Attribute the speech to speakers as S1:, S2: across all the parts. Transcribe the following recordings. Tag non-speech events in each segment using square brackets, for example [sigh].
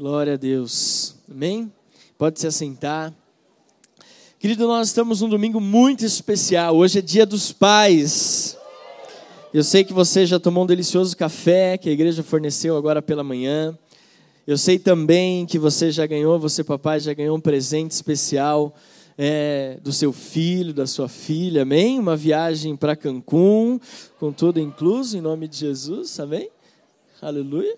S1: Glória a Deus. Amém? Pode se assentar. Querido, nós estamos num domingo muito especial. Hoje é dia dos pais. Eu sei que você já tomou um delicioso café que a igreja forneceu agora pela manhã. Eu sei também que você já ganhou, você papai já ganhou um presente especial é, do seu filho, da sua filha, amém? Uma viagem para Cancún, com tudo incluso, em nome de Jesus, amém? Aleluia.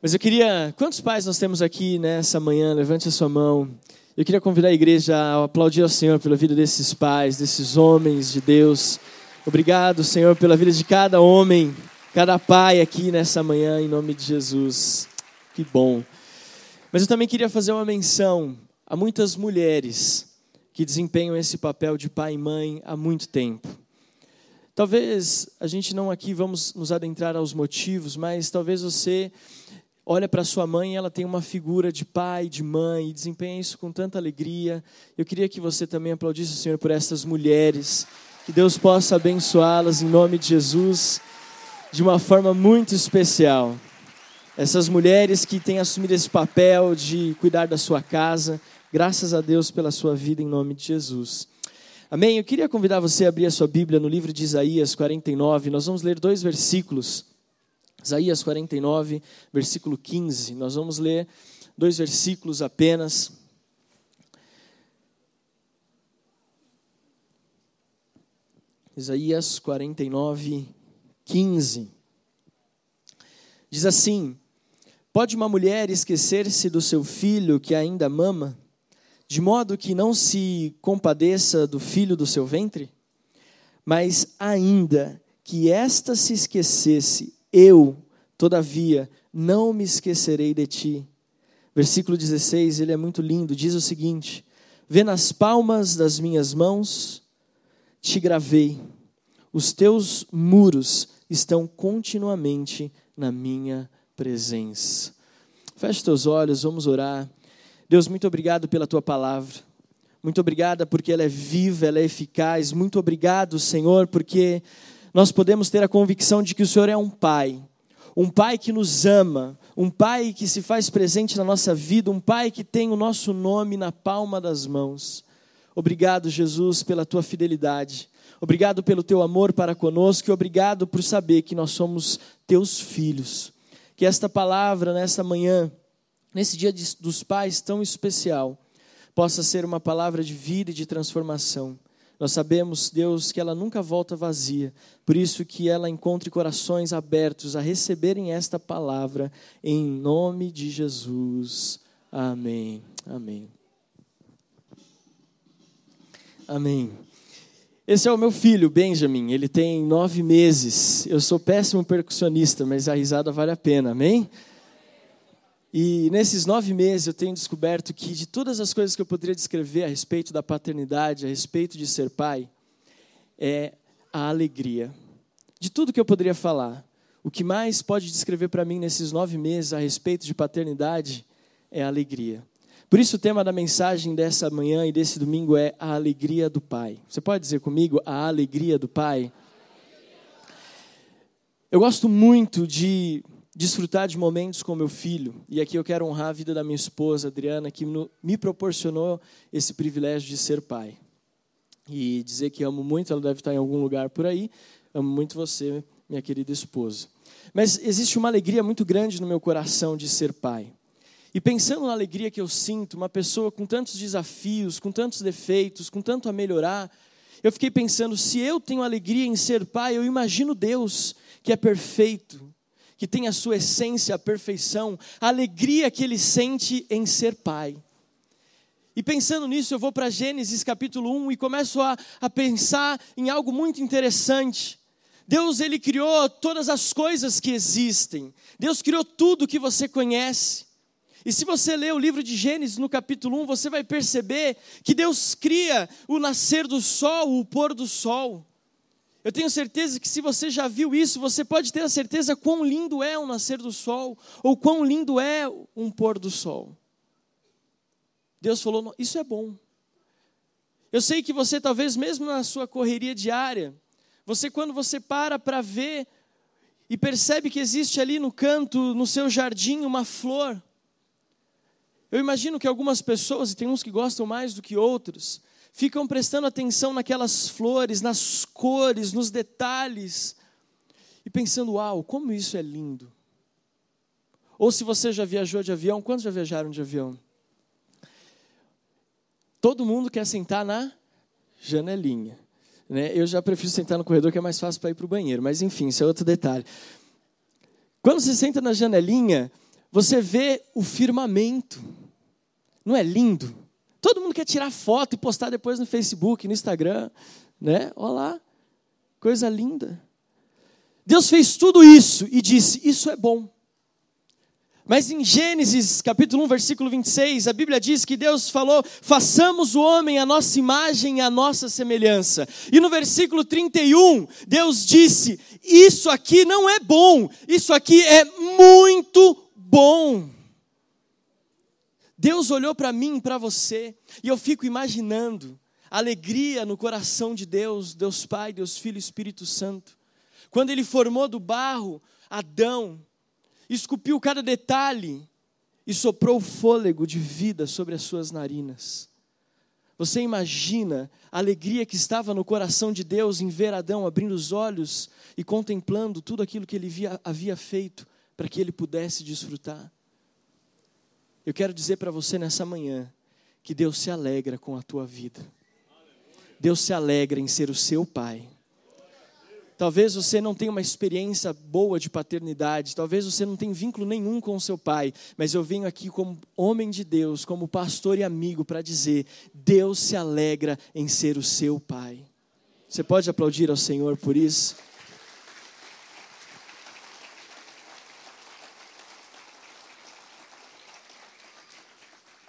S1: Mas eu queria. Quantos pais nós temos aqui nessa manhã? Levante a sua mão. Eu queria convidar a igreja a aplaudir ao Senhor pela vida desses pais, desses homens de Deus. Obrigado, Senhor, pela vida de cada homem, cada pai aqui nessa manhã, em nome de Jesus. Que bom. Mas eu também queria fazer uma menção a muitas mulheres que desempenham esse papel de pai e mãe há muito tempo. Talvez a gente não aqui vamos nos adentrar aos motivos, mas talvez você olha para sua mãe ela tem uma figura de pai, de mãe, e desempenha isso com tanta alegria. Eu queria que você também aplaudisse o Senhor por essas mulheres, que Deus possa abençoá-las em nome de Jesus de uma forma muito especial. Essas mulheres que têm assumido esse papel de cuidar da sua casa, graças a Deus pela sua vida em nome de Jesus. Amém? Eu queria convidar você a abrir a sua Bíblia no livro de Isaías 49. Nós vamos ler dois versículos Isaías 49, versículo 15. Nós vamos ler dois versículos apenas. Isaías 49, 15. Diz assim: Pode uma mulher esquecer-se do seu filho que ainda mama, de modo que não se compadeça do filho do seu ventre? Mas ainda que esta se esquecesse eu, todavia, não me esquecerei de ti. Versículo 16, ele é muito lindo, diz o seguinte: Vê nas palmas das minhas mãos, te gravei, os teus muros estão continuamente na minha presença. Feche teus olhos, vamos orar. Deus, muito obrigado pela tua palavra. Muito obrigada porque ela é viva, ela é eficaz. Muito obrigado, Senhor, porque nós podemos ter a convicção de que o Senhor é um Pai, um Pai que nos ama, um Pai que se faz presente na nossa vida, um Pai que tem o nosso nome na palma das mãos. Obrigado, Jesus, pela tua fidelidade. Obrigado pelo teu amor para conosco e obrigado por saber que nós somos teus filhos. Que esta palavra, nesta manhã, nesse dia dos pais tão especial, possa ser uma palavra de vida e de transformação. Nós sabemos, Deus, que ela nunca volta vazia, por isso que ela encontre corações abertos a receberem esta palavra, em nome de Jesus. Amém. Amém. Amém. Esse é o meu filho, Benjamin. Ele tem nove meses. Eu sou péssimo percussionista, mas a risada vale a pena. Amém? E nesses nove meses eu tenho descoberto que de todas as coisas que eu poderia descrever a respeito da paternidade, a respeito de ser pai, é a alegria. De tudo que eu poderia falar, o que mais pode descrever para mim nesses nove meses a respeito de paternidade é a alegria. Por isso o tema da mensagem dessa manhã e desse domingo é a alegria do Pai. Você pode dizer comigo a alegria do Pai? Eu gosto muito de desfrutar de momentos com meu filho. E aqui eu quero honrar a vida da minha esposa, Adriana, que me proporcionou esse privilégio de ser pai. E dizer que amo muito, ela deve estar em algum lugar por aí. Amo muito você, minha querida esposa. Mas existe uma alegria muito grande no meu coração de ser pai. E pensando na alegria que eu sinto, uma pessoa com tantos desafios, com tantos defeitos, com tanto a melhorar, eu fiquei pensando: se eu tenho alegria em ser pai, eu imagino Deus, que é perfeito, que tem a sua essência, a perfeição, a alegria que ele sente em ser pai. E pensando nisso, eu vou para Gênesis capítulo 1 e começo a, a pensar em algo muito interessante. Deus ele criou todas as coisas que existem. Deus criou tudo que você conhece. E se você ler o livro de Gênesis no capítulo 1, você vai perceber que Deus cria o nascer do sol, o pôr do sol. Eu tenho certeza que se você já viu isso, você pode ter a certeza quão lindo é um nascer do sol, ou quão lindo é um pôr do sol. Deus falou: Isso é bom. Eu sei que você, talvez mesmo na sua correria diária, você, quando você para para ver e percebe que existe ali no canto, no seu jardim, uma flor, Eu imagino que algumas pessoas, e tem uns que gostam mais do que outros, ficam prestando atenção naquelas flores, nas cores, nos detalhes, e pensando, uau, como isso é lindo. Ou se você já viajou de avião, quantos já viajaram de avião? Todo mundo quer sentar na janelinha. Né? Eu já prefiro sentar no corredor, que é mais fácil para ir para o banheiro, mas enfim, isso é outro detalhe. Quando você senta na janelinha, você vê o firmamento. Não é lindo? Todo mundo quer tirar foto e postar depois no Facebook, no Instagram, né? Olha lá, coisa linda. Deus fez tudo isso e disse: Isso é bom. Mas em Gênesis capítulo 1, versículo 26, a Bíblia diz que Deus falou: façamos o homem a nossa imagem e a nossa semelhança. E no versículo 31, Deus disse: Isso aqui não é bom, isso aqui é muito bom. Deus olhou para mim, para você, e eu fico imaginando a alegria no coração de Deus, Deus Pai, Deus Filho e Espírito Santo. Quando Ele formou do barro Adão, esculpiu cada detalhe e soprou o fôlego de vida sobre as suas narinas. Você imagina a alegria que estava no coração de Deus em ver Adão abrindo os olhos e contemplando tudo aquilo que ele via, havia feito para que ele pudesse desfrutar? Eu quero dizer para você nessa manhã que Deus se alegra com a tua vida. Deus se alegra em ser o seu pai. Talvez você não tenha uma experiência boa de paternidade, talvez você não tenha vínculo nenhum com o seu pai, mas eu venho aqui como homem de Deus, como pastor e amigo, para dizer: Deus se alegra em ser o seu pai. Você pode aplaudir ao Senhor por isso?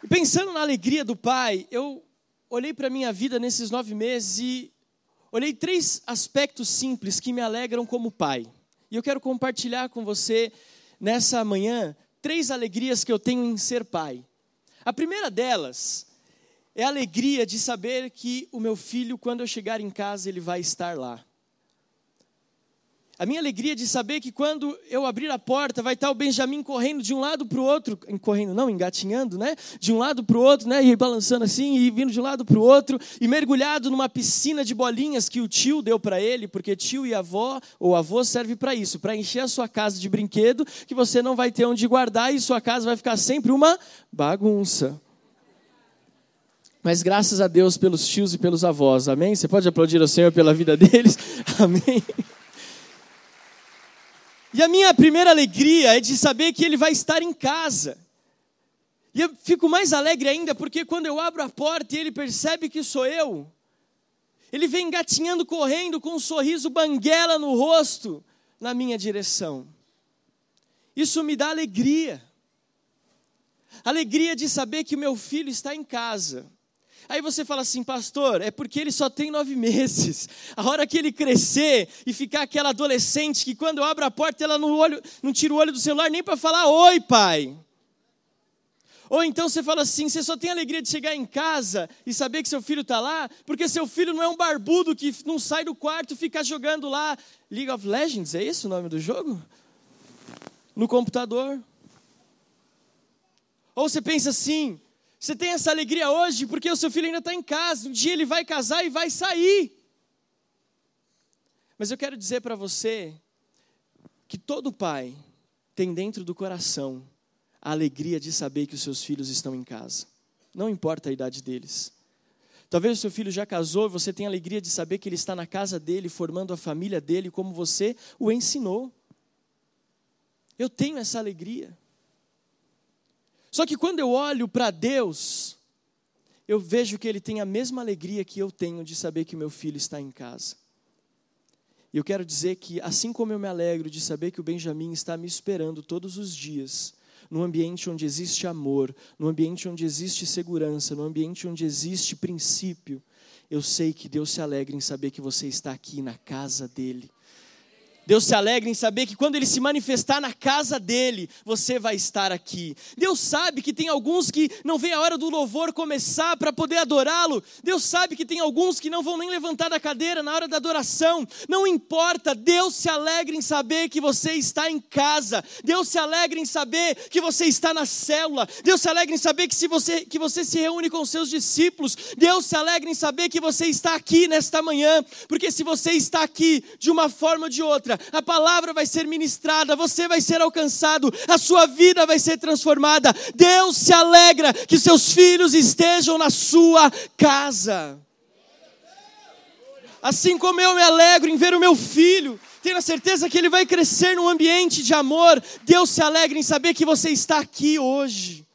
S1: Pensando na alegria do pai, eu olhei para a minha vida nesses nove meses e olhei três aspectos simples que me alegram como pai. E eu quero compartilhar com você nessa manhã três alegrias que eu tenho em ser pai. A primeira delas é a alegria de saber que o meu filho, quando eu chegar em casa, ele vai estar lá. A minha alegria de saber que quando eu abrir a porta, vai estar o Benjamin correndo de um lado para o outro, correndo não, engatinhando, né? De um lado para o outro, né? E balançando assim, e vindo de um lado para o outro, e mergulhado numa piscina de bolinhas que o tio deu para ele, porque tio e avó, ou avô serve para isso, para encher a sua casa de brinquedo, que você não vai ter onde guardar e sua casa vai ficar sempre uma bagunça. Mas graças a Deus pelos tios e pelos avós, amém? Você pode aplaudir ao Senhor pela vida deles? [laughs] Amém? E a minha primeira alegria é de saber que ele vai estar em casa. E eu fico mais alegre ainda porque quando eu abro a porta e ele percebe que sou eu, ele vem engatinhando, correndo com um sorriso banguela no rosto na minha direção. Isso me dá alegria. Alegria de saber que meu filho está em casa. Aí você fala assim, pastor, é porque ele só tem nove meses. A hora que ele crescer e ficar aquela adolescente que quando eu abro a porta ela não, olho, não tira o olho do celular nem para falar oi, pai. Ou então você fala assim: você só tem alegria de chegar em casa e saber que seu filho está lá, porque seu filho não é um barbudo que não sai do quarto e fica jogando lá League of Legends, é isso o nome do jogo? No computador. Ou você pensa assim: você tem essa alegria hoje porque o seu filho ainda está em casa. Um dia ele vai casar e vai sair. Mas eu quero dizer para você que todo pai tem dentro do coração a alegria de saber que os seus filhos estão em casa. Não importa a idade deles. Talvez o seu filho já casou e você tenha alegria de saber que ele está na casa dele, formando a família dele como você o ensinou. Eu tenho essa alegria. Só que quando eu olho para Deus, eu vejo que Ele tem a mesma alegria que eu tenho de saber que meu filho está em casa. E eu quero dizer que, assim como eu me alegro de saber que o Benjamin está me esperando todos os dias, num ambiente onde existe amor, num ambiente onde existe segurança, num ambiente onde existe princípio, eu sei que Deus se alegra em saber que você está aqui na casa dele. Deus se alegra em saber que quando Ele se manifestar na casa dele, você vai estar aqui. Deus sabe que tem alguns que não vem a hora do louvor começar para poder adorá-lo. Deus sabe que tem alguns que não vão nem levantar da cadeira na hora da adoração. Não importa, Deus se alegra em saber que você está em casa. Deus se alegra em saber que você está na célula. Deus se alegra em saber que, se você, que você se reúne com seus discípulos. Deus se alegra em saber que você está aqui nesta manhã. Porque se você está aqui de uma forma ou de outra, a palavra vai ser ministrada, você vai ser alcançado, a sua vida vai ser transformada. Deus se alegra que seus filhos estejam na sua casa. Assim como eu me alegro em ver o meu filho, tendo a certeza que ele vai crescer num ambiente de amor, Deus se alegra em saber que você está aqui hoje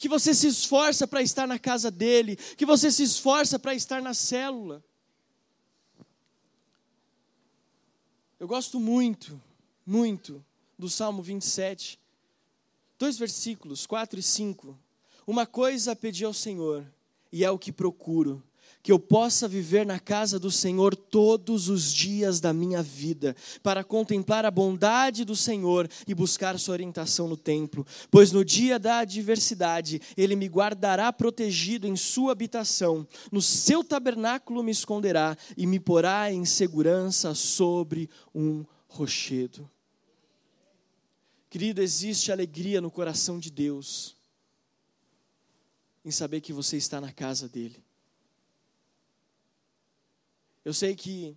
S1: que você se esforça para estar na casa dele, que você se esforça para estar na célula. Eu gosto muito, muito do Salmo 27. Dois versículos, 4 e 5. Uma coisa pedi ao Senhor, e é o que procuro, que eu possa viver na casa do Senhor todos os dias da minha vida, para contemplar a bondade do Senhor e buscar sua orientação no templo. Pois no dia da adversidade, Ele me guardará protegido em sua habitação, no seu tabernáculo me esconderá e me porá em segurança sobre um rochedo. Querido, existe alegria no coração de Deus em saber que você está na casa dEle. Eu sei que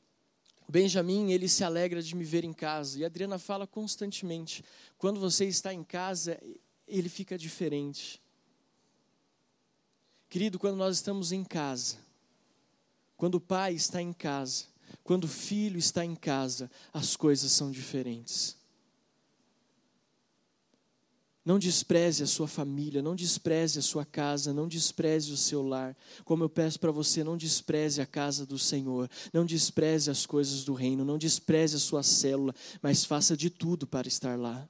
S1: Benjamin, ele se alegra de me ver em casa. E a Adriana fala constantemente: quando você está em casa, ele fica diferente. Querido, quando nós estamos em casa, quando o pai está em casa, quando o filho está em casa, as coisas são diferentes. Não despreze a sua família, não despreze a sua casa, não despreze o seu lar. Como eu peço para você, não despreze a casa do Senhor, não despreze as coisas do reino, não despreze a sua célula, mas faça de tudo para estar lá.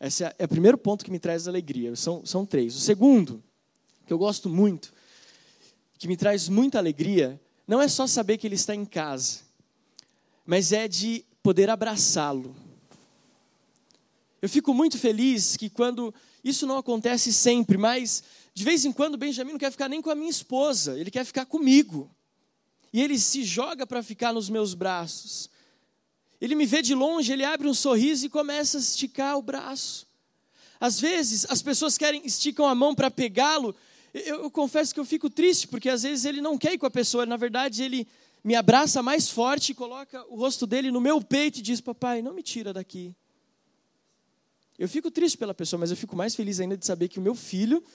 S1: Esse é, é o primeiro ponto que me traz alegria. São, são três. O segundo, que eu gosto muito, que me traz muita alegria, não é só saber que ele está em casa, mas é de poder abraçá-lo eu fico muito feliz que quando isso não acontece sempre, mas de vez em quando Benjamin não quer ficar nem com a minha esposa, ele quer ficar comigo. E ele se joga para ficar nos meus braços. Ele me vê de longe, ele abre um sorriso e começa a esticar o braço. Às vezes as pessoas querem esticam a mão para pegá-lo. Eu, eu, confesso que eu fico triste porque às vezes ele não quer ir com a pessoa. Na verdade ele me abraça mais forte coloca o rosto dele no meu peito e diz: Papai, não me tira daqui. Eu fico triste pela pessoa, mas eu fico mais feliz ainda de saber que o meu filho. [laughs]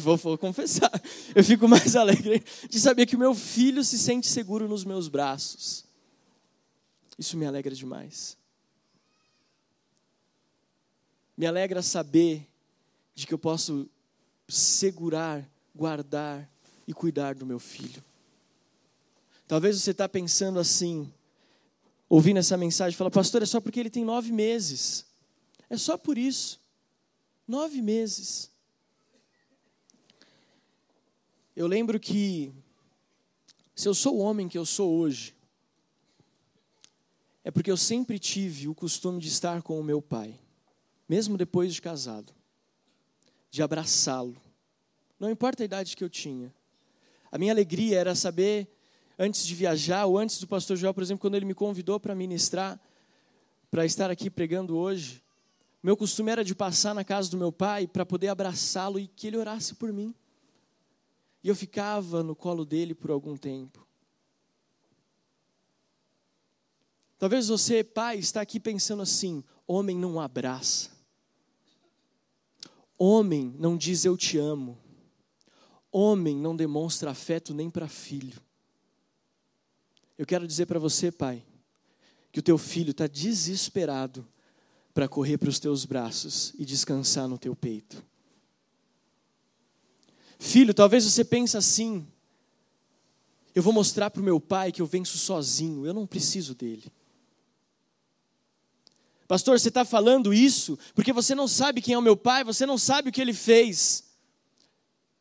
S1: Vou, vou, confessar. Eu fico mais alegre de saber que o meu filho se sente seguro nos meus braços. Isso me alegra demais. Me alegra saber de que eu posso segurar, guardar e cuidar do meu filho. Talvez você está pensando assim, ouvindo essa mensagem, fala, pastor, é só porque ele tem nove meses. É só por isso. Nove meses. Eu lembro que, se eu sou o homem que eu sou hoje, é porque eu sempre tive o costume de estar com o meu pai, mesmo depois de casado, de abraçá-lo. Não importa a idade que eu tinha. A minha alegria era saber, antes de viajar, ou antes do pastor Joel, por exemplo, quando ele me convidou para ministrar, para estar aqui pregando hoje, meu costume era de passar na casa do meu pai para poder abraçá-lo e que ele orasse por mim. E eu ficava no colo dele por algum tempo. Talvez você, pai, está aqui pensando assim: homem não abraça. Homem não diz eu te amo. Homem não demonstra afeto nem para filho. Eu quero dizer para você, pai, que o teu filho está desesperado para correr para os teus braços e descansar no teu peito. Filho, talvez você pense assim: eu vou mostrar para o meu pai que eu venço sozinho, eu não preciso dele. Pastor, você está falando isso porque você não sabe quem é o meu pai, você não sabe o que ele fez.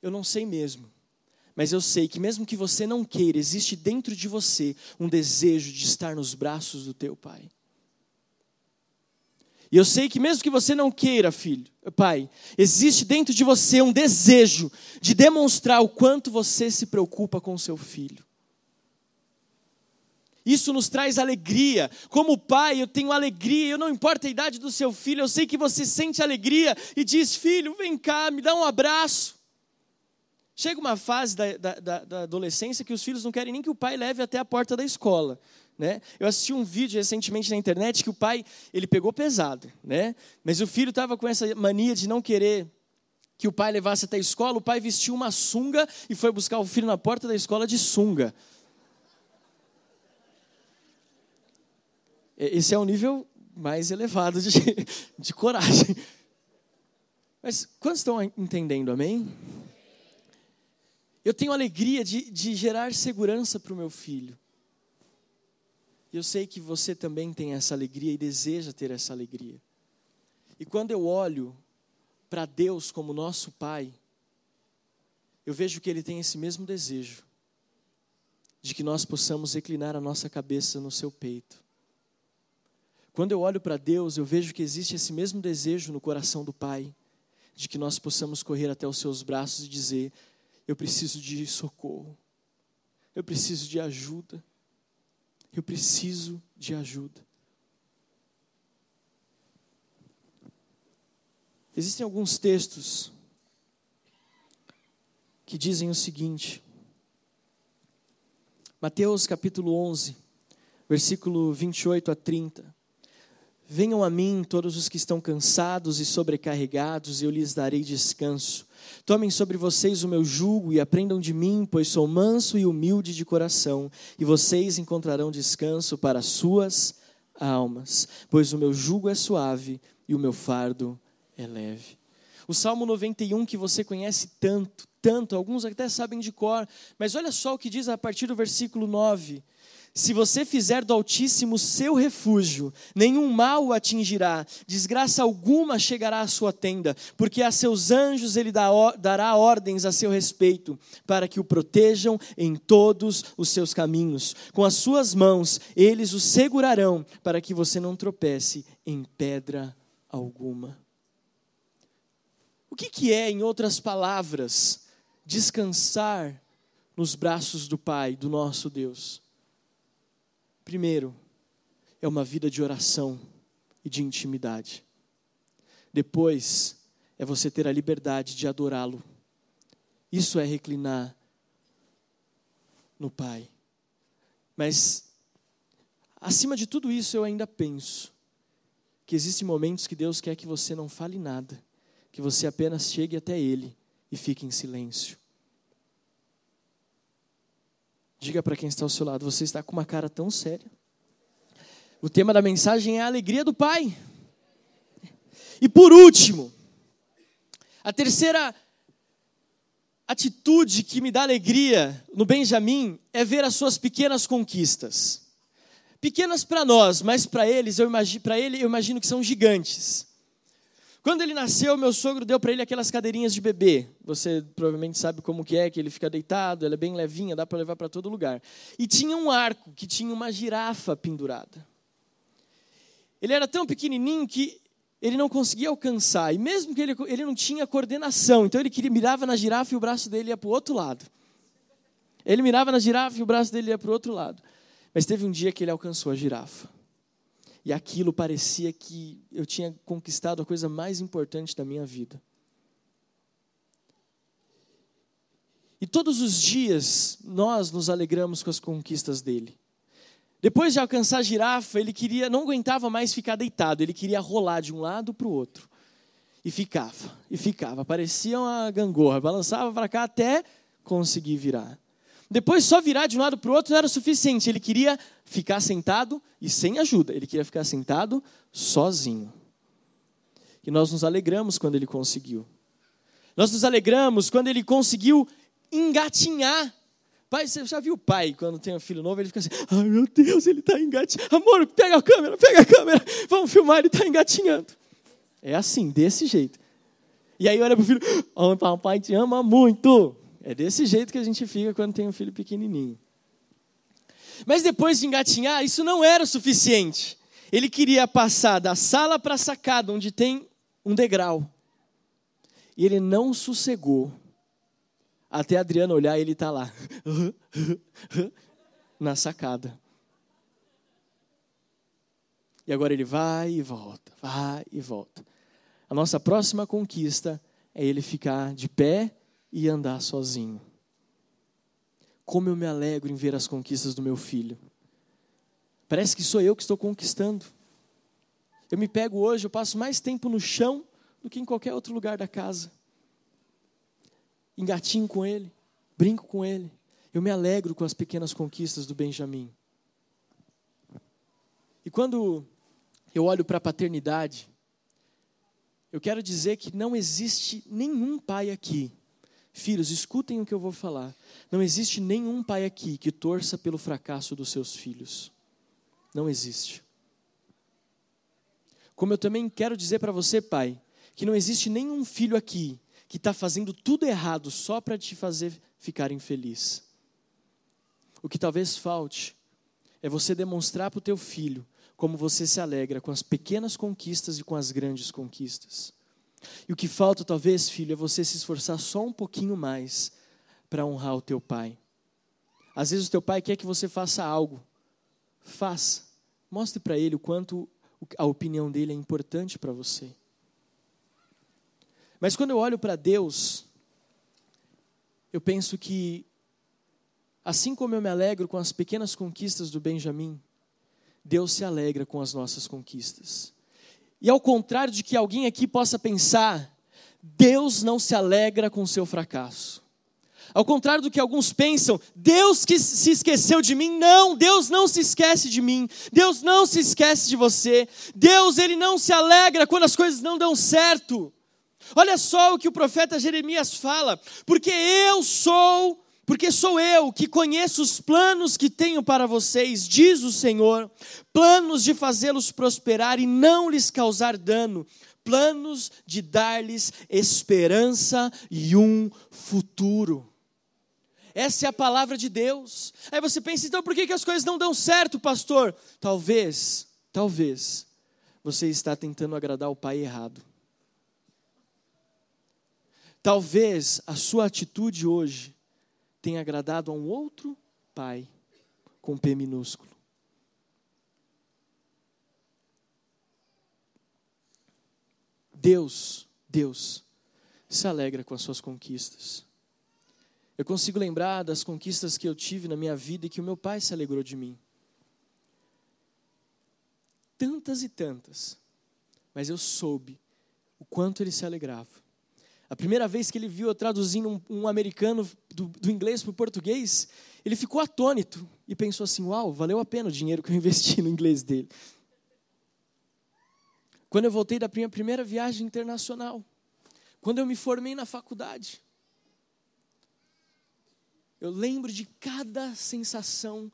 S1: Eu não sei mesmo, Mas eu sei que mesmo que você não queira, existe dentro de você um desejo de estar nos braços do teu pai. E eu sei que mesmo que você não queira, filho, pai, existe dentro de você um desejo de demonstrar o quanto você se preocupa com seu filho. Isso nos traz alegria. Como pai, eu tenho alegria. Eu não importa a idade do seu filho, eu sei que você sente alegria e diz: Filho, vem cá, me dá um abraço. Chega uma fase da, da, da adolescência que os filhos não querem nem que o pai leve até a porta da escola. Né? Eu assisti um vídeo recentemente na internet que o pai ele pegou pesado, né? Mas o filho estava com essa mania de não querer que o pai levasse até a escola. O pai vestiu uma sunga e foi buscar o filho na porta da escola de sunga. Esse é o nível mais elevado de, [laughs] de coragem. Mas quantos estão entendendo, amém? Eu tenho alegria de, de gerar segurança para o meu filho. E eu sei que você também tem essa alegria e deseja ter essa alegria. E quando eu olho para Deus como nosso Pai, eu vejo que Ele tem esse mesmo desejo de que nós possamos reclinar a nossa cabeça no seu peito. Quando eu olho para Deus, eu vejo que existe esse mesmo desejo no coração do Pai, de que nós possamos correr até os seus braços e dizer: Eu preciso de socorro, eu preciso de ajuda. Eu preciso de ajuda. Existem alguns textos que dizem o seguinte. Mateus capítulo 11, versículo 28 a 30. Venham a mim todos os que estão cansados e sobrecarregados, e eu lhes darei descanso. Tomem sobre vocês o meu jugo e aprendam de mim, pois sou manso e humilde de coração, e vocês encontrarão descanso para as suas almas, pois o meu jugo é suave e o meu fardo é leve. O Salmo 91 que você conhece tanto, tanto, alguns até sabem de cor, mas olha só o que diz a partir do versículo 9: se você fizer do Altíssimo seu refúgio, nenhum mal o atingirá, desgraça alguma chegará à sua tenda, porque a seus anjos ele dará ordens a seu respeito, para que o protejam em todos os seus caminhos. Com as suas mãos eles o segurarão, para que você não tropece em pedra alguma. O que, que é, em outras palavras, descansar nos braços do Pai, do nosso Deus? Primeiro, é uma vida de oração e de intimidade. Depois, é você ter a liberdade de adorá-lo. Isso é reclinar no Pai. Mas, acima de tudo isso, eu ainda penso que existem momentos que Deus quer que você não fale nada, que você apenas chegue até Ele e fique em silêncio. Diga para quem está ao seu lado, você está com uma cara tão séria. O tema da mensagem é a alegria do Pai. E por último, a terceira atitude que me dá alegria no Benjamin é ver as suas pequenas conquistas. Pequenas para nós, mas para eles, eu imagino, para ele eu imagino que são gigantes. Quando ele nasceu, meu sogro deu para ele aquelas cadeirinhas de bebê. Você provavelmente sabe como que é, que ele fica deitado, ela é bem levinha, dá para levar para todo lugar. E tinha um arco que tinha uma girafa pendurada. Ele era tão pequenininho que ele não conseguia alcançar. E mesmo que ele, ele não tinha coordenação, então ele mirava na girafa e o braço dele ia para o outro lado. Ele mirava na girafa e o braço dele ia para o outro lado. Mas teve um dia que ele alcançou a girafa e aquilo parecia que eu tinha conquistado a coisa mais importante da minha vida. E todos os dias nós nos alegramos com as conquistas dele. Depois de alcançar a girafa, ele queria, não aguentava mais ficar deitado, ele queria rolar de um lado para o outro. E ficava, e ficava, parecia uma gangorra, balançava para cá até conseguir virar. Depois, só virar de um lado para o outro não era o suficiente. Ele queria ficar sentado e sem ajuda. Ele queria ficar sentado sozinho. E nós nos alegramos quando ele conseguiu. Nós nos alegramos quando ele conseguiu engatinhar. Pai, você já viu o pai, quando tem um filho novo, ele fica assim: ai meu Deus, ele está engatinhando. Amor, pega a câmera, pega a câmera, vamos filmar, ele está engatinhando. É assim, desse jeito. E aí olha para o filho: oh, papai te ama muito. É desse jeito que a gente fica quando tem um filho pequenininho. Mas depois de engatinhar, isso não era o suficiente. Ele queria passar da sala para a sacada, onde tem um degrau. E ele não sossegou até a Adriana olhar ele está lá, [laughs] na sacada. E agora ele vai e volta, vai e volta. A nossa próxima conquista é ele ficar de pé e andar sozinho. Como eu me alegro em ver as conquistas do meu filho. Parece que sou eu que estou conquistando. Eu me pego hoje, eu passo mais tempo no chão do que em qualquer outro lugar da casa. Engatinho com ele, brinco com ele. Eu me alegro com as pequenas conquistas do Benjamin. E quando eu olho para a paternidade, eu quero dizer que não existe nenhum pai aqui. Filhos, escutem o que eu vou falar. Não existe nenhum pai aqui que torça pelo fracasso dos seus filhos. Não existe. Como eu também quero dizer para você, pai, que não existe nenhum filho aqui que está fazendo tudo errado só para te fazer ficar infeliz. O que talvez falte é você demonstrar para o teu filho como você se alegra com as pequenas conquistas e com as grandes conquistas. E o que falta, talvez, filho, é você se esforçar só um pouquinho mais para honrar o teu pai. Às vezes o teu pai quer que você faça algo. Faça. Mostre para ele o quanto a opinião dele é importante para você. Mas quando eu olho para Deus, eu penso que, assim como eu me alegro com as pequenas conquistas do Benjamin, Deus se alegra com as nossas conquistas. E ao contrário de que alguém aqui possa pensar, Deus não se alegra com o seu fracasso. Ao contrário do que alguns pensam, Deus que se esqueceu de mim, não, Deus não se esquece de mim. Deus não se esquece de você. Deus ele não se alegra quando as coisas não dão certo. Olha só o que o profeta Jeremias fala, porque eu sou porque sou eu que conheço os planos que tenho para vocês, diz o Senhor, planos de fazê-los prosperar e não lhes causar dano, planos de dar-lhes esperança e um futuro. Essa é a palavra de Deus. Aí você pensa, então por que, que as coisas não dão certo, pastor? Talvez, talvez, você está tentando agradar o pai errado. Talvez a sua atitude hoje tem agradado a um outro pai com P minúsculo. Deus, Deus, se alegra com as suas conquistas. Eu consigo lembrar das conquistas que eu tive na minha vida e que o meu pai se alegrou de mim. Tantas e tantas, mas eu soube o quanto ele se alegrava. A primeira vez que ele viu eu traduzindo um, um americano do, do inglês para o português, ele ficou atônito e pensou assim: Uau, valeu a pena o dinheiro que eu [laughs] investi no inglês dele. Quando eu voltei da minha primeira viagem internacional, quando eu me formei na faculdade, eu lembro de cada sensação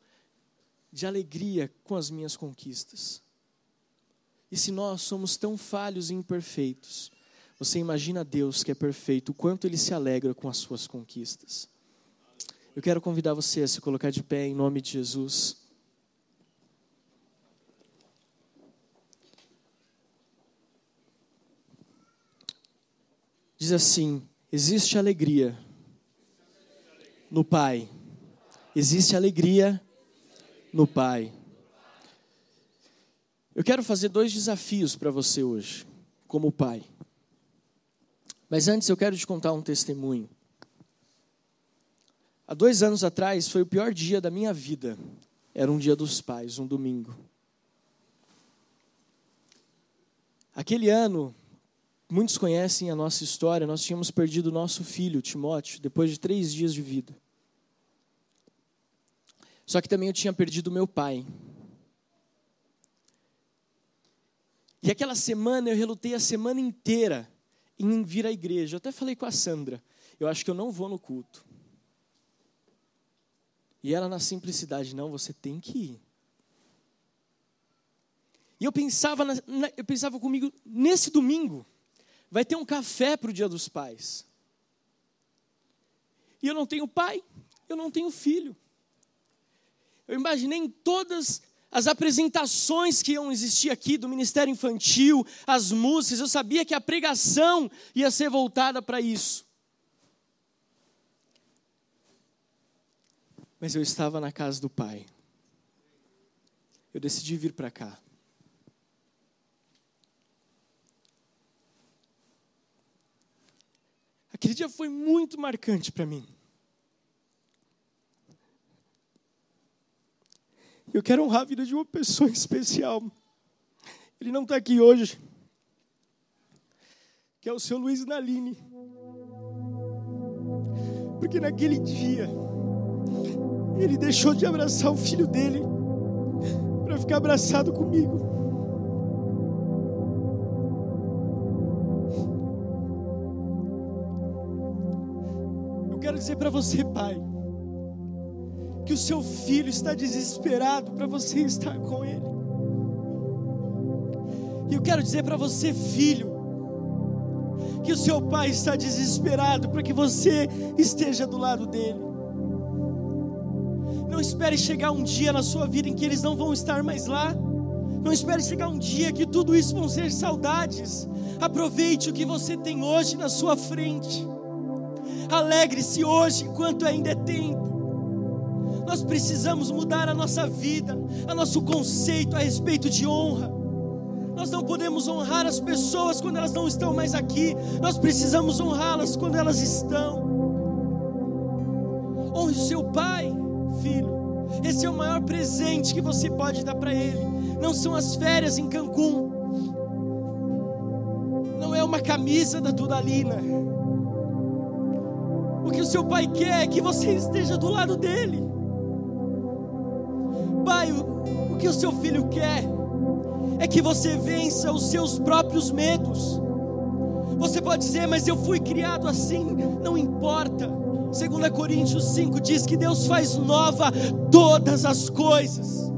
S1: de alegria com as minhas conquistas. E se nós somos tão falhos e imperfeitos, você imagina Deus que é perfeito, o quanto ele se alegra com as suas conquistas. Eu quero convidar você a se colocar de pé em nome de Jesus. Diz assim: existe alegria no Pai. Existe alegria no Pai. Eu quero fazer dois desafios para você hoje, como pai. Mas antes eu quero te contar um testemunho. Há dois anos atrás foi o pior dia da minha vida. Era um dia dos pais, um domingo. Aquele ano, muitos conhecem a nossa história, nós tínhamos perdido nosso filho, Timóteo, depois de três dias de vida. Só que também eu tinha perdido meu pai. E aquela semana eu relutei a semana inteira em vir à igreja. Eu até falei com a Sandra, eu acho que eu não vou no culto. E ela na simplicidade, não, você tem que ir. E eu pensava, na, na, eu pensava comigo, nesse domingo, vai ter um café para o dia dos pais. E eu não tenho pai, eu não tenho filho. Eu imaginei em todas as apresentações que iam existir aqui do Ministério Infantil, as músicas, eu sabia que a pregação ia ser voltada para isso. Mas eu estava na casa do Pai. Eu decidi vir para cá. Aquele dia foi muito marcante para mim. Eu quero honrar a vida de uma pessoa [laughs] especial. Ele não está aqui hoje. Que é o seu Luiz Naline. Porque naquele dia, ele deixou de abraçar o filho dele para ficar abraçado comigo. Eu quero dizer para você, pai que o seu filho está desesperado para você estar com ele. E eu quero dizer para você, filho, que o seu pai está desesperado para que você esteja do lado dele. Não espere chegar um dia na sua vida em que eles não vão estar mais lá. Não espere chegar um dia que tudo isso vão ser saudades. Aproveite o que você tem hoje na sua frente. Alegre-se hoje enquanto ainda é tempo. Nós precisamos mudar a nossa vida, a nosso conceito a respeito de honra. Nós não podemos honrar as pessoas quando elas não estão mais aqui, nós precisamos honrá-las quando elas estão. Honre o seu pai, filho. Esse é o maior presente que você pode dar para ele. Não são as férias em Cancún. Não é uma camisa da Dudalina. O que o seu pai quer é que você esteja do lado dele. Pai, o, que o seu filho quer é que você vença os seus próprios medos. Você pode dizer, mas eu fui criado assim, não importa. 2 Coríntios 5 diz que Deus faz nova todas as coisas.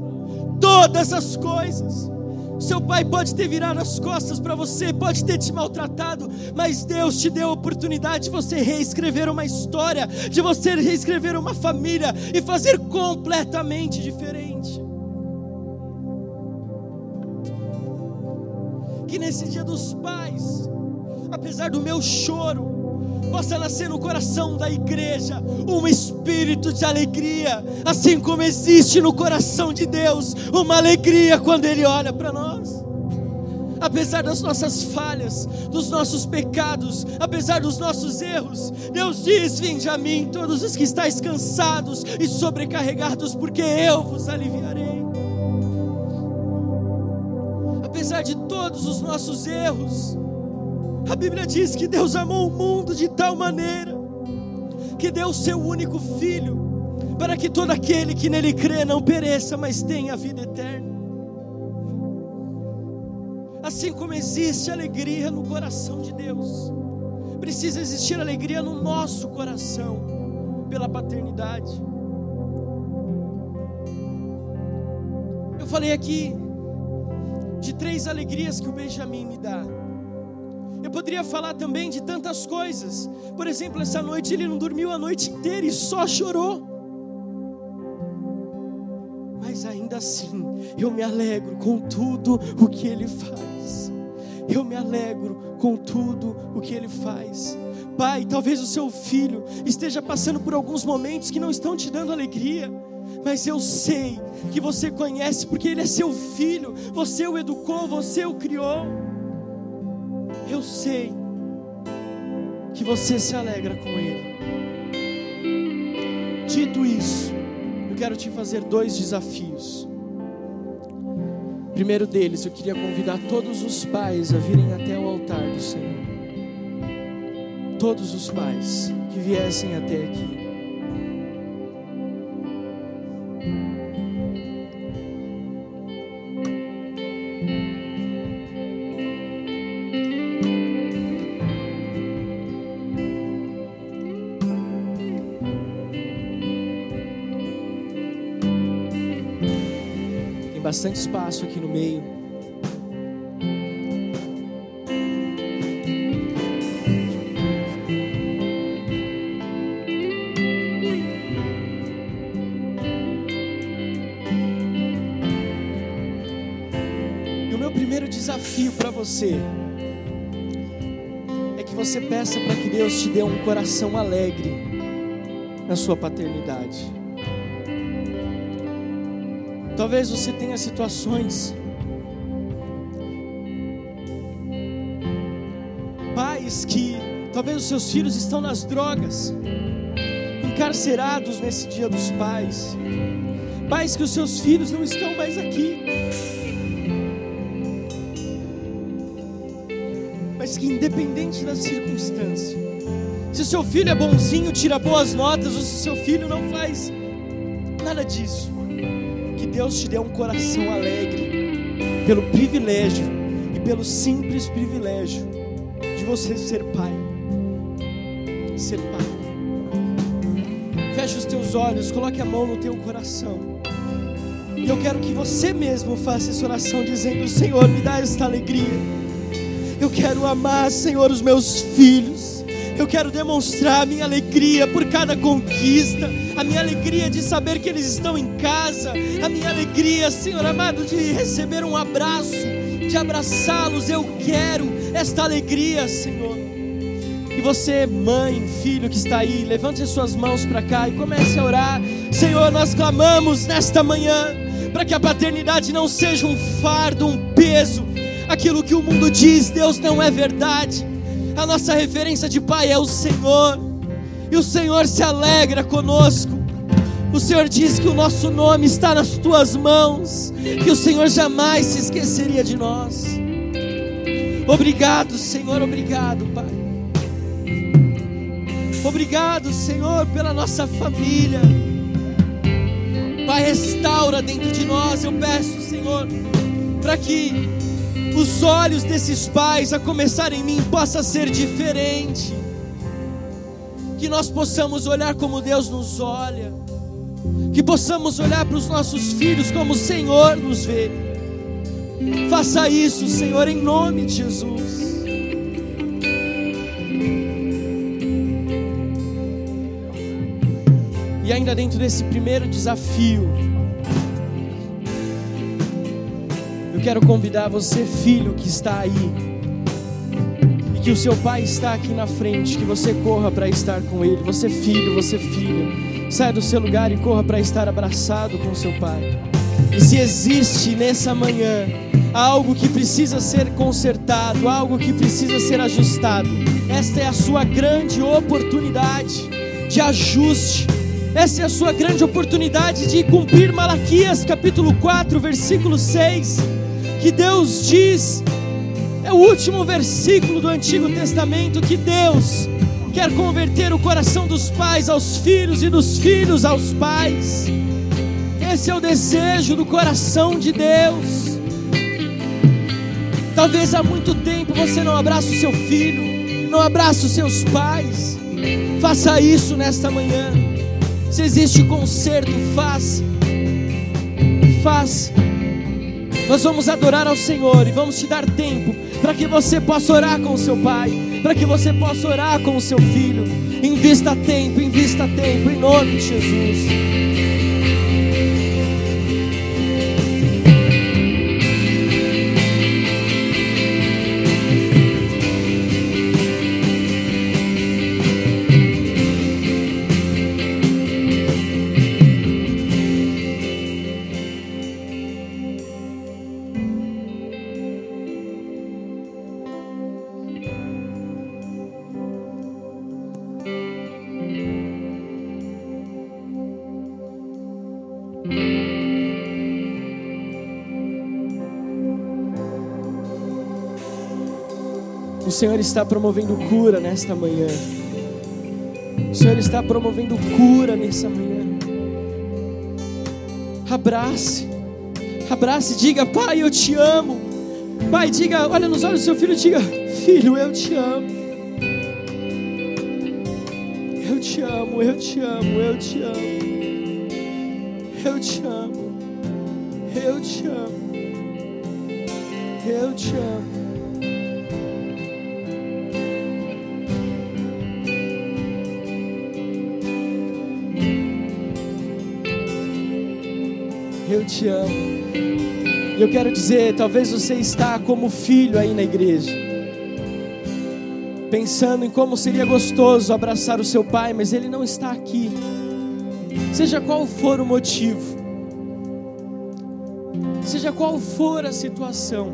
S1: Todas as coisas. Seu pai pode ter virado as costas para você, pode ter te maltratado, mas Deus te deu a oportunidade de você reescrever uma história, de você reescrever uma família e fazer completamente diferente. Que nesse dia dos pais, apesar do meu choro, possa nascer no coração da igreja um espírito de alegria, assim como existe no coração de Deus uma alegria quando Ele olha para nós. Apesar das nossas falhas, dos nossos pecados, apesar dos nossos erros, Deus diz: Vinde a mim, todos os que estáis cansados e sobrecarregados, porque eu vos aliviarei. Apesar de todos os nossos erros, a Bíblia diz que Deus amou o mundo de tal maneira que deu o seu único filho para que todo aquele que nele crê não pereça, mas tenha a vida eterna. Assim como existe alegria no coração de Deus, precisa existir alegria no nosso coração pela paternidade. Eu falei aqui de três alegrias que o Benjamin me dá. Eu poderia falar também de tantas coisas. Por exemplo, essa noite ele não dormiu a noite inteira e só chorou. Mas ainda assim, eu me alegro com tudo o que ele faz. Eu me alegro com tudo o que ele faz. Pai, talvez o seu filho esteja passando por alguns momentos que não estão te dando alegria mas eu sei que você conhece, porque Ele é seu filho, você o educou, você o criou. Eu sei que você se alegra com Ele. Dito isso, eu quero te fazer dois desafios. primeiro deles, eu queria convidar todos os pais a virem até o altar do Senhor. Todos os pais que viessem até aqui. bastante espaço aqui no meio. E o meu primeiro desafio para você é que você peça para que Deus te dê um coração alegre na sua paternidade. Talvez você tenha situações pais que talvez os seus filhos estão nas drogas, encarcerados nesse dia dos pais. Pais que os seus filhos não estão mais aqui. Mas que independente da circunstância, se o seu filho é bonzinho, tira boas notas, ou se o seu filho não faz nada disso, Deus te dê um coração alegre pelo privilégio e pelo simples privilégio de você ser pai. Ser pai. Feche os teus olhos, coloque a mão no teu coração. E eu quero que você mesmo faça essa oração dizendo: Senhor, me dá esta alegria. Eu quero amar, Senhor, os meus filhos. Eu quero demonstrar a minha alegria por cada conquista, a minha alegria de saber que eles estão em casa, a minha alegria, Senhor amado, de receber um abraço, de abraçá-los. Eu quero esta alegria, Senhor. E você, mãe, filho que está aí, levante as suas mãos para cá e comece a orar. Senhor, nós clamamos nesta manhã para que a paternidade não seja um fardo, um peso. Aquilo que o mundo diz, Deus não é verdade. A nossa referência de pai é o Senhor. E o Senhor se alegra conosco. O Senhor diz que o nosso nome está nas tuas mãos, que o Senhor jamais se esqueceria de nós. Obrigado, Senhor, obrigado, Pai. Obrigado, Senhor, pela nossa família. Pai, restaura dentro de nós. Eu peço, Senhor, para que os olhos desses pais, a começar em mim, possa ser diferente. Que nós possamos olhar como Deus nos olha. Que possamos olhar para os nossos filhos como o Senhor nos vê. Faça isso, Senhor, em nome de Jesus. E ainda dentro desse primeiro desafio, eu quero convidar você, filho que está aí, e que o seu pai está aqui na frente, que você corra para estar com ele. Você, filho, você, filha, saia do seu lugar e corra para estar abraçado com seu pai. E se existe nessa manhã algo que precisa ser consertado, algo que precisa ser ajustado, esta é a sua grande oportunidade de ajuste. Essa é a sua grande oportunidade de cumprir Malaquias capítulo 4, versículo 6, que Deus diz, é o último versículo do Antigo Testamento, que Deus quer converter o coração dos pais aos filhos e dos filhos aos pais. Esse é o desejo do coração de Deus. Talvez há muito tempo você não abraça o seu filho, não abraça os seus pais. Faça isso nesta manhã. Se existe conserto, faz. Faz. Nós vamos adorar ao Senhor e vamos te dar tempo para que você possa orar com o seu pai, para que você possa orar com o seu filho. Invista tempo, invista tempo, em nome de Jesus. Senhor está promovendo cura nesta manhã. O Senhor está promovendo cura nessa manhã. Abrace, abrace, diga, Pai, eu te amo. Pai, diga, olha nos olhos do seu filho, diga, Filho, eu te amo. Eu te amo, eu te amo, eu te amo. Eu te amo. Eu te amo. Eu te amo. Eu te amo. E eu quero dizer, talvez você está como filho aí na igreja, pensando em como seria gostoso abraçar o seu pai, mas ele não está aqui. Seja qual for o motivo, seja qual for a situação,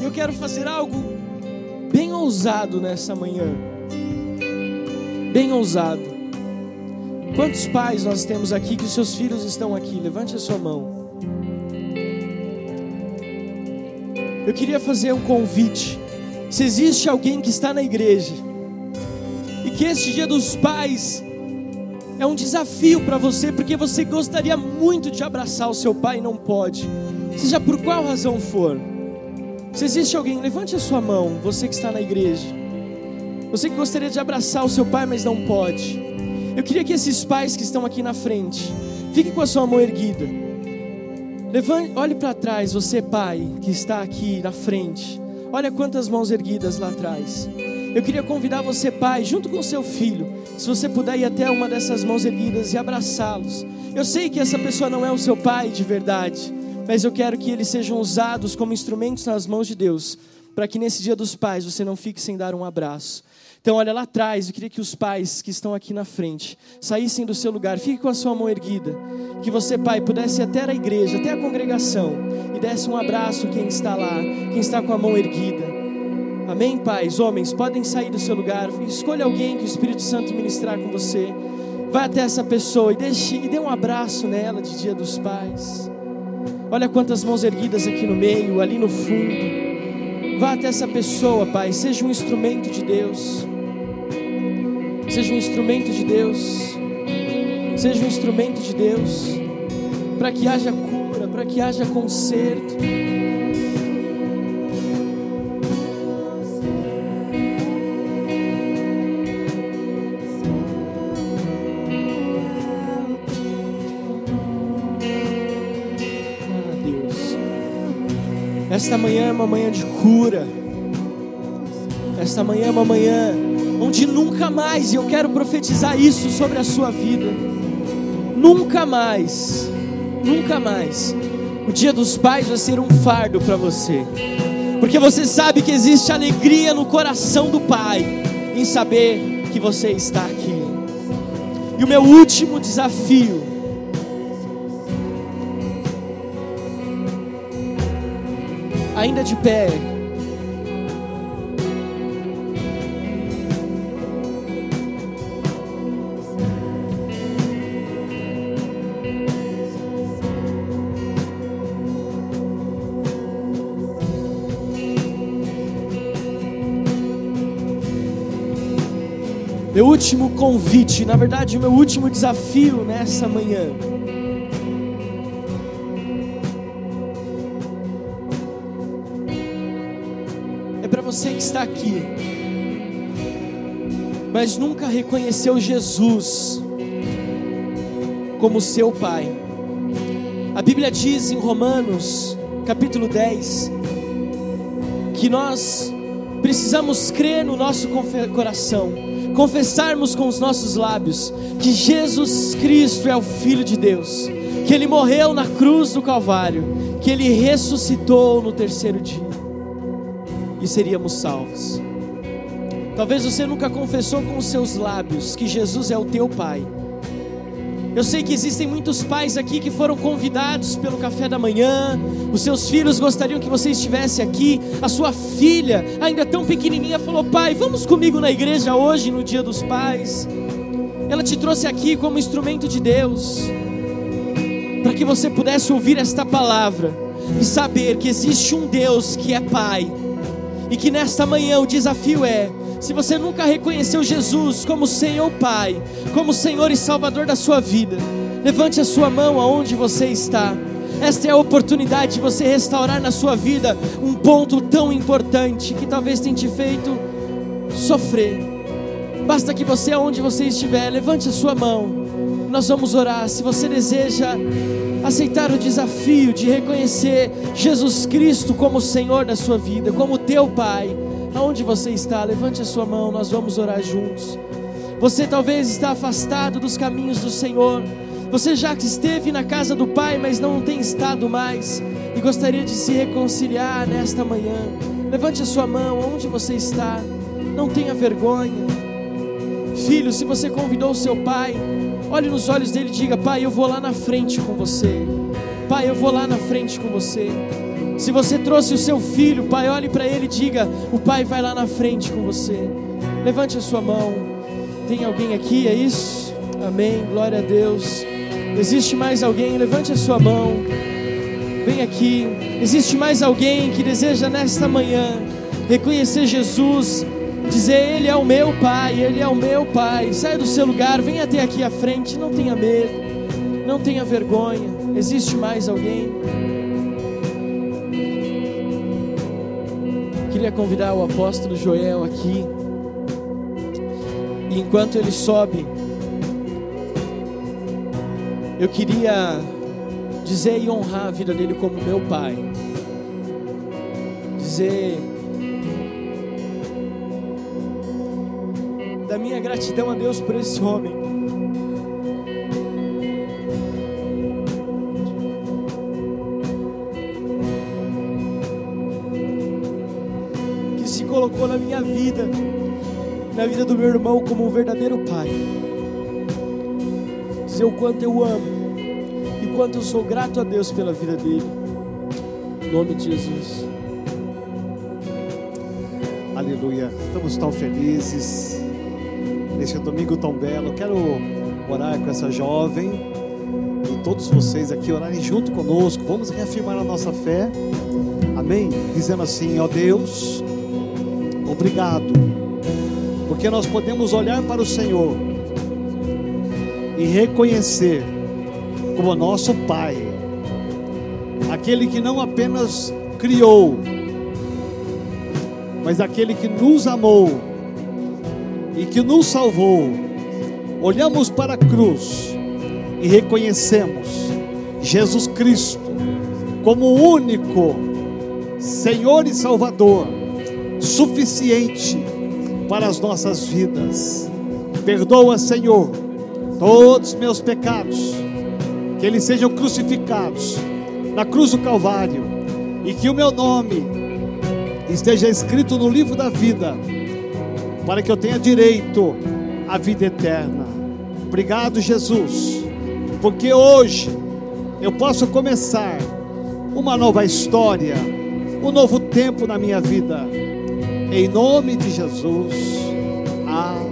S1: eu quero fazer algo bem ousado nessa manhã. Bem ousado. Quantos pais nós temos aqui que os seus filhos estão aqui? Levante a sua mão. Eu queria fazer um convite. Se existe alguém que está na igreja e que este dia dos pais é um desafio para você, porque você gostaria muito de abraçar o seu pai e não pode, seja por qual razão for. Se existe alguém, levante a sua mão, você que está na igreja. Você que gostaria de abraçar o seu pai, mas não pode. Eu queria que esses pais que estão aqui na frente, fiquem com a sua mão erguida. Levante, olhe para trás, você pai que está aqui na frente. Olha quantas mãos erguidas lá atrás. Eu queria convidar você, pai, junto com seu filho, se você puder ir até uma dessas mãos erguidas e abraçá-los. Eu sei que essa pessoa não é o seu pai de verdade, mas eu quero que eles sejam usados como instrumentos nas mãos de Deus, para que nesse dia dos pais você não fique sem dar um abraço. Então, olha lá atrás, eu queria que os pais que estão aqui na frente saíssem do seu lugar, fique com a sua mão erguida. Que você, pai, pudesse ir até a igreja, até a congregação e desse um abraço quem está lá, quem está com a mão erguida. Amém, pais? Homens, podem sair do seu lugar, escolha alguém que o Espírito Santo ministrar com você. Vai até essa pessoa e, deixe, e dê um abraço nela de Dia dos Pais. Olha quantas mãos erguidas aqui no meio, ali no fundo. Vá até essa pessoa, Pai. Seja um instrumento de Deus. Seja um instrumento de Deus. Seja um instrumento de Deus. Para que haja cura, para que haja conserto. Esta manhã é uma manhã de cura. Esta manhã é uma manhã onde nunca mais, e eu quero profetizar isso sobre a sua vida. Nunca mais, nunca mais, o dia dos pais vai ser um fardo para você. Porque você sabe que existe alegria no coração do pai em saber que você está aqui. E o meu último desafio ainda de pé. Meu último convite, na verdade, o meu último desafio nessa manhã você que está aqui, mas nunca reconheceu Jesus como seu Pai. A Bíblia diz em Romanos, capítulo 10, que nós precisamos crer no nosso coração, confessarmos com os nossos lábios que Jesus Cristo é o Filho de Deus, que Ele morreu na cruz do Calvário, que Ele ressuscitou no terceiro dia e seríamos salvos. Talvez você nunca confessou com os seus lábios que Jesus é o teu Pai. Eu sei que existem muitos pais aqui que foram convidados pelo café da manhã, os seus filhos gostariam que você estivesse aqui, a sua filha, ainda tão pequenininha, falou: Pai, vamos comigo na igreja hoje, no dia dos pais. Ela te trouxe aqui como instrumento de Deus, para que você pudesse ouvir esta palavra e saber que existe um Deus que é Pai e que nesta manhã o desafio é: se você nunca reconheceu Jesus como Senhor Pai, como Senhor e Salvador da sua vida, levante a sua mão aonde você está. Esta é a oportunidade de você restaurar na sua vida um ponto tão importante que talvez tenha te feito sofrer. Basta que você, aonde você estiver, levante a sua mão. Nós vamos orar. Se você deseja aceitar o desafio de reconhecer Jesus Cristo como Senhor da sua vida, como teu Pai, aonde você está, levante a sua mão, nós vamos orar juntos. Você talvez está afastado dos caminhos do Senhor, Você já esteve na casa do Pai, mas não tem estado mais e gostaria de se reconciliar nesta manhã. Levante a sua mão, onde você está. Não tenha vergonha. Filho, se você convidou o seu pai, olhe nos olhos dele e diga: Pai, eu vou lá na frente com você. Pai, eu vou lá na frente com você. Se você trouxe o seu filho, pai, olhe para ele e diga: O pai vai lá na frente com você. Levante a sua mão. Tem alguém aqui? É isso? Amém. Glória a Deus. Existe mais alguém? Levante a sua mão. Vem aqui. Existe mais alguém que deseja nesta manhã reconhecer Jesus, dizer: Ele é o meu Pai, Ele é o meu Pai. Saia do seu lugar, venha até aqui à frente. Não tenha medo, não tenha vergonha. Existe mais alguém? Queria convidar o apóstolo Joel aqui. E enquanto ele sobe, eu queria dizer e honrar a vida dele como meu pai. Dizer minha gratidão a Deus por esse homem. Que se colocou na minha vida, na vida do meu irmão, como um verdadeiro pai dizer o quanto eu amo e quanto eu sou grato a Deus pela vida dele. Em nome de Jesus.
S2: Aleluia. Estamos tão felizes neste domingo tão belo. Quero orar com essa jovem e todos vocês aqui orarem junto conosco. Vamos reafirmar a nossa fé. Amém? Dizendo assim: ó Deus, obrigado, porque nós podemos olhar para o Senhor e reconhecer como nosso Pai, aquele que não apenas criou, mas aquele que nos amou e que nos salvou. Olhamos para a cruz e reconhecemos Jesus Cristo como o único Senhor e Salvador, suficiente para as nossas vidas. Perdoa, Senhor todos os meus pecados, que eles sejam crucificados na cruz do Calvário e que o meu nome esteja escrito no livro da vida, para que eu tenha direito à vida eterna. Obrigado, Jesus, porque hoje eu posso começar uma nova história, um novo tempo na minha vida. Em nome de Jesus. Amém.